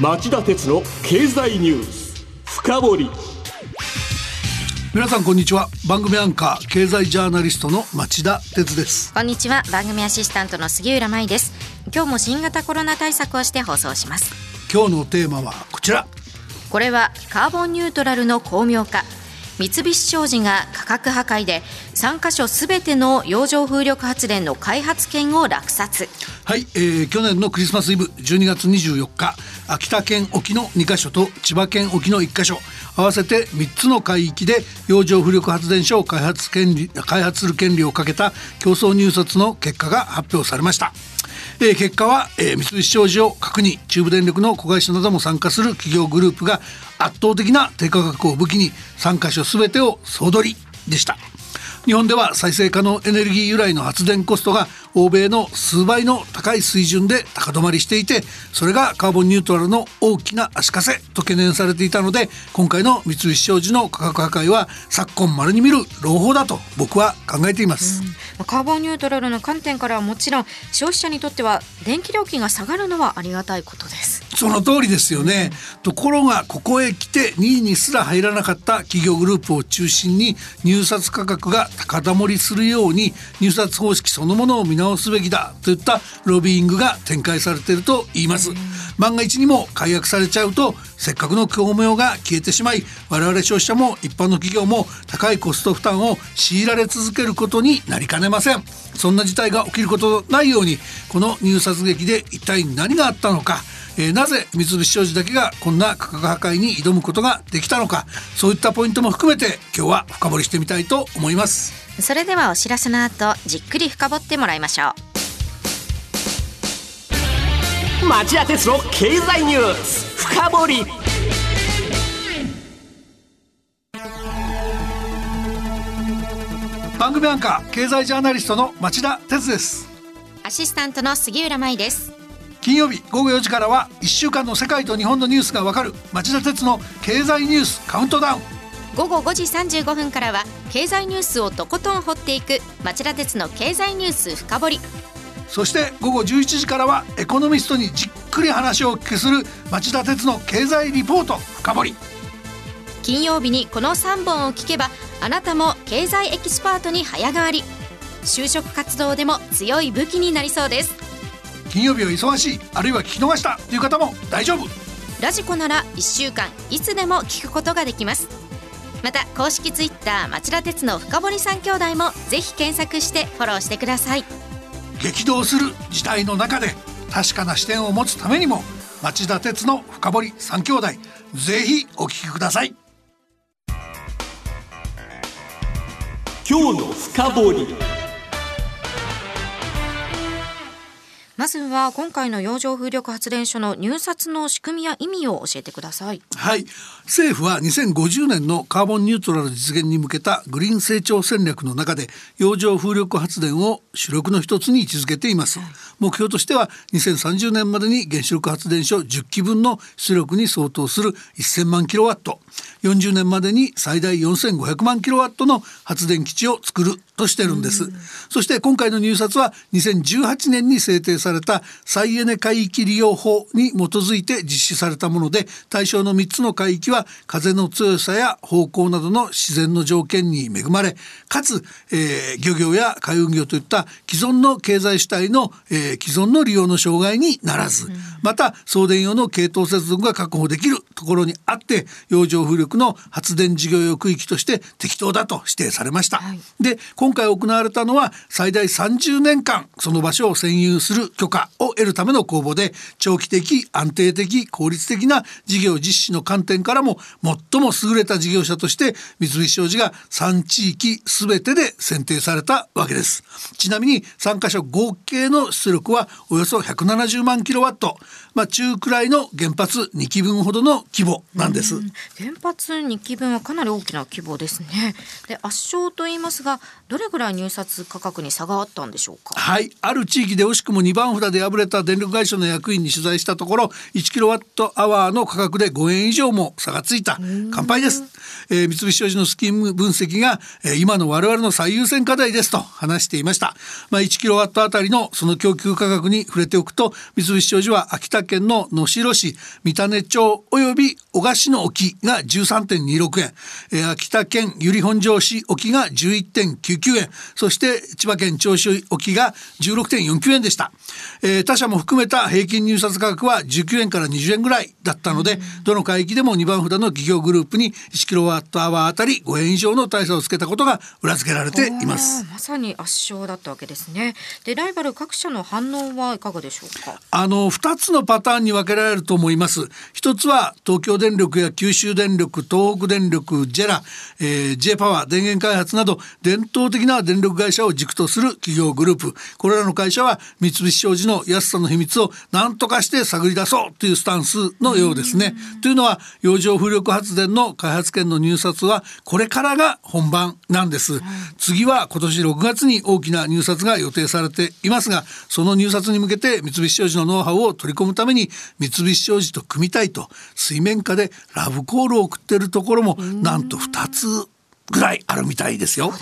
町田鉄の経済ニュース。深掘り。皆さんこんにちは。番組アンカー経済ジャーナリストの町田鉄です。こんにちは。番組アシスタントの杉浦舞です。今日も新型コロナ対策をして放送します。今日のテーマはこちら。これはカーボンニュートラルの巧妙化。三菱商事が価格破壊で3カ所すべての洋上風力発電の開発権を落札。はい、えー、去年のクリスマスイブ12月24日秋田県沖の2カ所と千葉県沖の1カ所合わせて3つの海域で洋上風力発電所を開発権利開発する権利をかけた競争入札の結果が発表されました。えー、結果は、えー、三菱商事を核に中部電力の子会社なども参加する企業グループが圧倒的な低価格を武器に3カ所全てを総取りでした日本では再生可能エネルギー由来の発電コストが欧米の数倍の高い水準で高止まりしていてそれがカーボンニュートラルの大きな足かせと懸念されていたので今回の三菱商事の価格破壊は昨今まれに見る朗報だと僕は考えています、うん、カーボンニュートラルの観点からはもちろん消費者にとっては電気料金が下がるのはありがたいことです。その通りですよね、うん、ところがここへ来て2位にすら入らなかった企業グループを中心に入札価格が高止まりするように入札方式そのものを見直すべきだといったロビーングが展開されていると言います。万が一にも解約されちゃうとせっかくの巧妙が消えてしまい我々消費者も一般の企業も高いコスト負担を強いられ続けることになりかねません。そんな事態が起きることないようにこの入札劇で一体何があったのか。えー、なぜ三菱商事だけがこんな価格破壊に挑むことができたのか。そういったポイントも含めて今日は深掘りしてみたいと思います。それではお知らせの後じっくり深掘ってもらいましょう。町田鉄の経済ニュース深掘り。番組アンカー経済ジャーナリストの町田鉄です。アシスタントの杉浦舞です金曜日午後4時からは1週間の世界と日本のニュースがわかる町田鉄の経済ニュースカウントダウン。午後5時35分からは経済ニュースをとことん掘っていく町田鉄の経済ニュース深掘り。そして午後11時からはエコノミストにじっくり話をお聞きする町田鉄の経済リポート深掘り。金曜日にこの3本を聞けばあなたも経済エキスパートに早変わり。就職活動でも強い武器になりそうです金曜日は忙しいあるいは聞き逃したという方も大丈夫。ラジコなら1週間いつでも聞くことができます。また公式ツイッター町田鉄の深堀三兄弟もぜひ検索してフォローしてください。激動する時代の中で確かな視点を持つためにも町田鉄の深堀三兄弟ぜひお聞きください。今日の深堀まずは今回の洋上風力発電所の入札の仕組みや意味を教えてください。はい。政府は2050年のカーボンニュートラル実現に向けたグリーン成長戦略の中で洋上風力発電を主力の一つに位置づけています。目標としては2030年までに原子力発電所10基分の出力に相当する1000万キロワット、40年までに最大4500万キロワットの発電基地を作るとしてるんです。そして今回の入札は2018年に制定された再エネ海域利用法に基づいて実施されたもので対象の3つの海域は風の強さや方向などの自然の条件に恵まれかつ、えー、漁業や海運業といった既存の経済主体の、えー、既存の利用の障害にならず、また送電用の系統接続が確保できるところにあって洋上風力の発電事業用区域として適当だと指定されました。はい、で今今回行われたのは最大30年間その場所を占有する許可を得るための公募で長期的安定的効率的な事業実施の観点からも最も優れた事業者として三菱商事が3地域全てで選定されたわけです。ちなみに3カ所合計の出力はおよそ170万キロワット。まあ中くらいの原発2基分ほどの規模なんです。原発2基分はかなり大きな規模ですね。で圧勝と言いますがどれぐらい入札価格に差があったんでしょうか？はい。ある地域で惜しくも2番札で敗れた電力会社の役員に取材したところ1キロワットアワーの価格で5円以上も差がついた。乾杯です、えー、三菱商事のスキーム分析が、えー、今の我々の最優先課題ですと話していました、まあ、1キロワットあたりのその供給価格に触れておくと三菱商事は秋田県の能代市三種町および小菓子の沖が13.26円、えー、秋田県由利本荘市沖が11.99円。そして千葉県銚子沖が16.49円でした、えー、他社も含めた平均入札価格は19円から20円ぐらいだったので、うん、どの海域でも2番札の企業グループに1キロワットアワーあたり5円以上の大差をつけたことが裏付けられています。まさに圧勝だったわけですね。でライバル各社の反応はいかがでしょうか？あの2つのパターンに分けられると思います。一つは東京電力や九州電力東北電力ジェラ、えー、J パワー電源開発など伝統的な電力会社を軸とする企業グループこれらの会社は三菱商事の安さの秘密を何とかして探り出そうというスタンスのようですね。というのは洋上風力発電の開発権の入札はこれからが本番なんです。次は今年6月に大きな入札が予定されていますがその入札に向けて三菱商事のノウハウを取り込むために三菱商事と組みたいと水面下でラブコールを送っているところもなんと2つぐらいあるみたいですよ。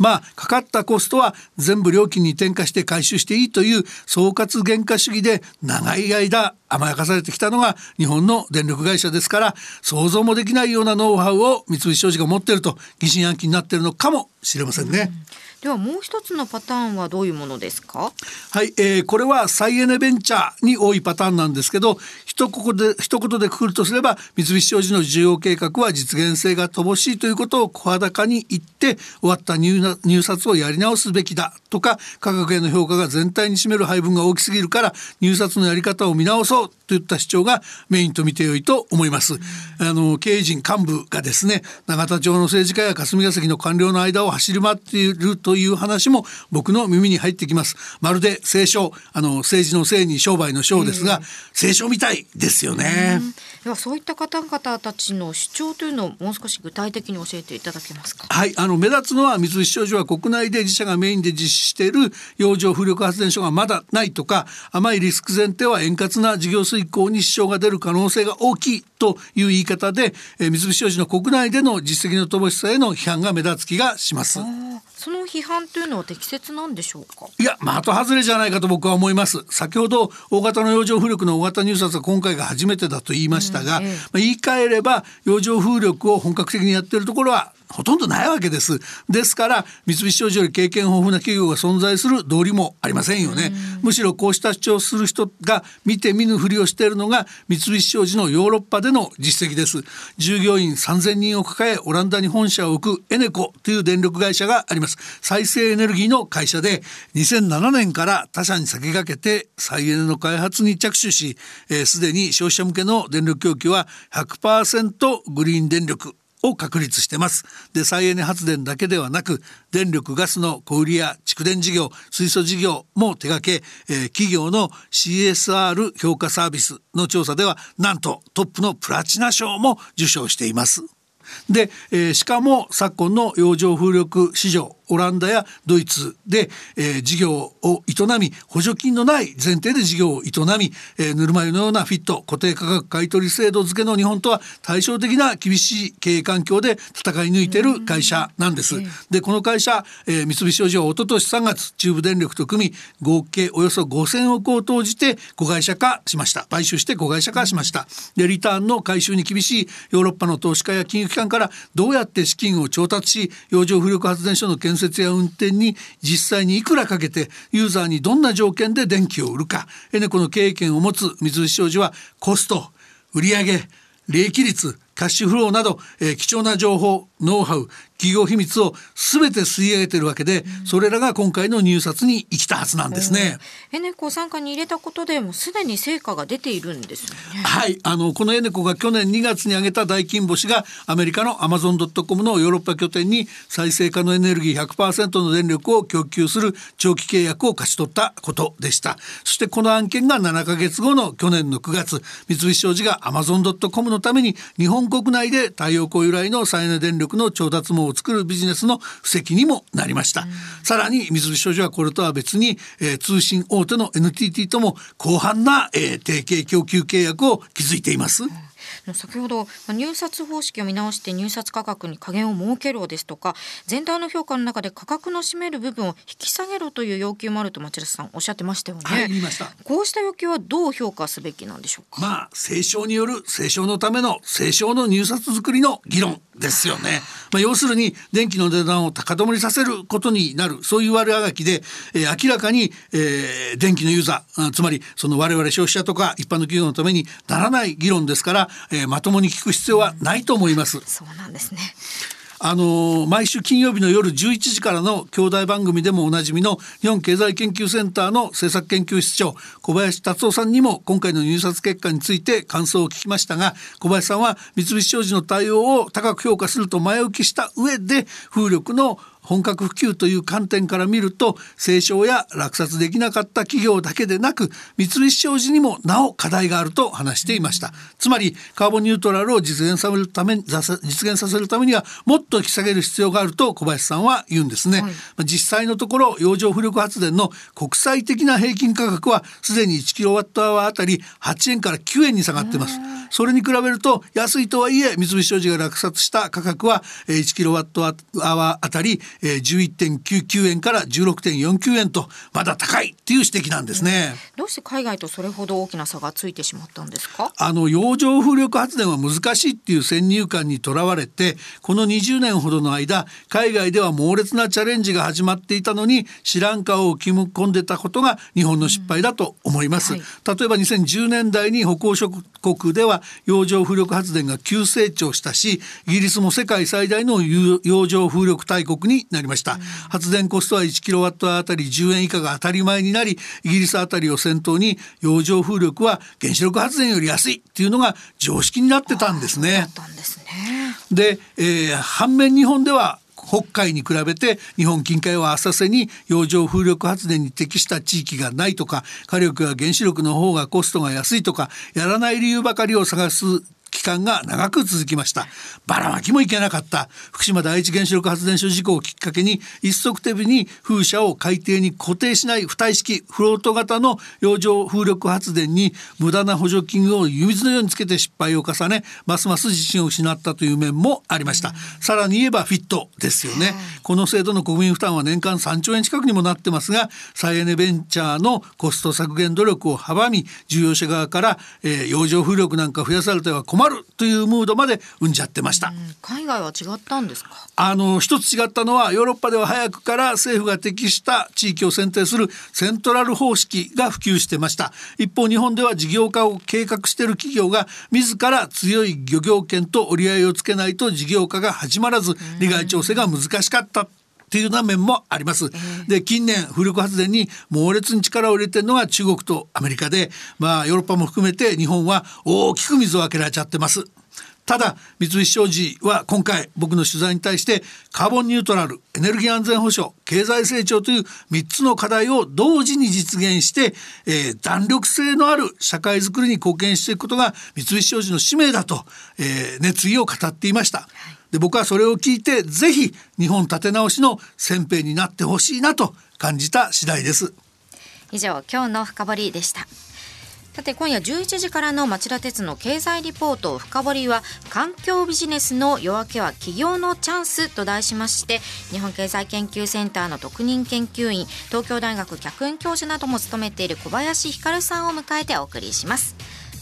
まあかかったコストは全部料金に転嫁して回収していいという総括原価主義で長い間甘やかされてきたのが日本の電力会社ですから想像もできないようなノウハウを三菱商事が持っていると疑心暗鬼になっているのかもしれませんね。うんではもう一つのパターンはどういうものですか？はい、えー、これは再エネベンチャーに多いパターンなんですけど一言で一言でくくるとすれば三菱商事の需要計画は実現性が乏しいということを声高に言って終わった入入札をやり直すべきだとか価格への評価が全体に占める配分が大きすぎるから入札のやり方を見直そうといった主張がメインと見てよいと思います。あの経営陣幹部がですね永田町の政治家や霞が関の官僚の間を走り回っているという話も僕の耳に入ってきます。まるで聖書あの政治のせいに商売の商ですが、聖書みたいですよね。ではそういった方々たちの主張というのをもう少し具体的に教えていただけますか？はい、あの目立つのは三菱商事は国内で自社がメインで実施している洋上風力発電所がまだないとか、甘いリスク前提は円滑な事業遂行に支障が出る可能性が大きいという言い方で、えー、三菱商事の国内での実績の乏しさへの批判が目立つ気がします。その批判というのは適切なんでしょうかいや的外れじゃないかと僕は思います先ほど大型の洋上風力の大型入札は今回が初めてだと言いましたが、うんええ、まあ、言い換えれば洋上風力を本格的にやっているところはほとんどないわけです。ですから三菱商事より経験豊富な企業が存在する道理もありませんよね。むしろこうした主張する人が見て見ぬふりをしているのが三菱商事のヨーロッパでの実績です。従業員3000人を抱えオランダに本社を置くエネコという電力会社があります。再生エネルギーの会社で2007年から他社に先駆けて再エネの開発に着手しすで、ー、に消費者向けの電力供給は100%グリーン電力を確立してます。で再エネ発電だけではなく電力ガスの小売や蓄電事業水素事業も手掛け、えー、企業の CSR 評価サービスの調査ではなんとトップのプラチナ賞も受賞しています。で、えー、しかも昨今の洋上風力市場オランダやドイツで、えー、事業を営み補助金のない前提で事業を営み、えー、ぬるま湯のようなフィット固定価格買取制度付けの日本とは対照的な厳しい経営環境で戦い抜いている会社なんです。でこの会社、えー、三菱商事は一昨年3月中部電力と組み合計およそ5,000億を投じて子会社化しました。買収して子会社化しました。でリターンの回収に厳しいヨーロッパの投資家や金融機関からどうやって資金を調達し洋上風力発電所の建設や運転に実際にいくらかけてユーザーにどんな条件で電気を売るか。エネコの経営権を持つ三菱商事はコスト売上利益率キャッシュフローなど、えー、貴重な情報ノウハウ企業秘密を全て吸い上げてるわけで、うん、それらが今回の入札に生きたはずなんですね。エネコ参加に入れたことでもすでに成果が出ているんですよね。はいあのこのエネコが去年2月に挙げた大金星がアメリカのアマゾンドットコムのヨーロッパ拠点に再生可能エネルギー100%の電力を供給する長期契約を勝ち取ったことでしたそしてこの案件が7か月後の去年の9月三菱商事がアマゾンドットコムのために日本国内で太陽光由来の再エネ電力の調達網を作るビジネスの布石にもなりました、うん、さらに三菱商事はこれとは別に、えー、通信大手の NTT とも広範な、えー、提携供給契約を築いています、うん先ほど入札方式を見直して入札価格に下限を設けろですとか全体の評価の中で価格の占める部分を引き下げろという要求もあると町田さんおっしゃってましたよね。はい、こうした要求はどう評価すべきなんでしょうか？まあ清少による清少のための清少の入札作りの議論ですよね。まあ、要するに電気の値段を高止まりさせることになるそういう悪あがきで、えー、明らかに、えー、電気のユーザーつまりその我々消費者とか一般の企業のためにならない議論ですから、えー、まともに聞く必要はないと思います。そうなんですね。あの毎週金曜日の夜11時からの兄弟番組でもおなじみの日本経済研究センターの政策研究室長小林達夫さんにも今回の入札結果について感想を聞きましたが小林さんは三菱商事の対応を高く評価すると前置きした上で風力の本格普及という観点から見ると清少や落札できなかった企業だけでなく三菱商事にもなお課題があると話していました。つまりカーボンニュートラルを実現させるため実現させるためにはもっと引き下げる必要があると小林さんは言うんですね、はい、実際のところ洋上風力発電の国際的な平均価格はすでに1キロワットアワーあたり8円から9円に下がってます。それに比べると安いとはいえ三菱商事が落札した価格は1キロワットアワーあたり11.99円から16.49円とまだ高いっていう指摘なんですね、うん、どうして海外とそれほど大きな差がついてしまったんですか？あの洋上風力発電は難しいっていう先入観にとらわれてこの20年ほどの間海外では猛烈なチャレンジが始まっていたのに知らん顔を決め込んでたことが日本の失敗だと思います、うんはい、例えば2010年代に北欧諸国では洋上風力発電が急成長したしイギリスも世界最大の洋上風力大国になりました、うん、発電コストは1キロワットあたり10円以下が当たり前になりイギリスあたりを先頭に洋上風力は原子力発電より安いっていうのが常識になってたんですね。で、えー、反面日本では北海に比べて日本近海は浅瀬に洋上風力発電に適した地域がないとか火力や原子力の方がコストが安いとかやらない理由ばかりを探す期間が長く続きました。ばらまきもいけなかった。福島第一原子力発電所事故をきっかけに一足飛びに風車を海底に固定しない浮体式フロート型の洋上風力発電に無駄な補助金を湯水のようにつけて失敗を重ねますます自信を失ったという面もありました、さらに言えばフィットですよね、この制度の国民負担は年間3兆円近くにもなってますが再エネベンチャーのコスト削減努力を阻み事業者側から、えー、洋上風力なんか増やされては困るというムードまで生んじゃってました。海外は違ったんですか？あの一つ違ったのはヨーロッパでは早くから政府が適した地域を選定するセントラル方式が普及してました。一方日本では事業化を計画している企業が自ら強い漁業権と折り合いをつけないと事業化が始まらず利害調整が難しかったっていうような面もあります。で近年風力発電に猛烈に力を入れてるのが中国とアメリカでまあヨーロッパも含めて日本は大きく水を開けられちゃってます。ただ三菱商事は今回僕の取材に対してカーボンニュートラルエネルギー安全保障経済成長という3つの課題を同時に実現して、えー、弾力性のある社会づくりに貢献していくことが三菱商事の使命だと、えー、熱意を語っていました。で僕はそれを聞いてぜひ日本立て直しの先兵になってほしいなと感じた次第です。以上今日の深掘でした。さて今夜11時からの町田鉄の経済リポート深掘りは環境ビジネスの夜明けは企業のチャンスと題しまして日本経済研究センターの特任研究員東京大学客員教授なども務めている小林光さんを迎えてお送りします。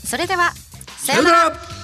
それではさようなら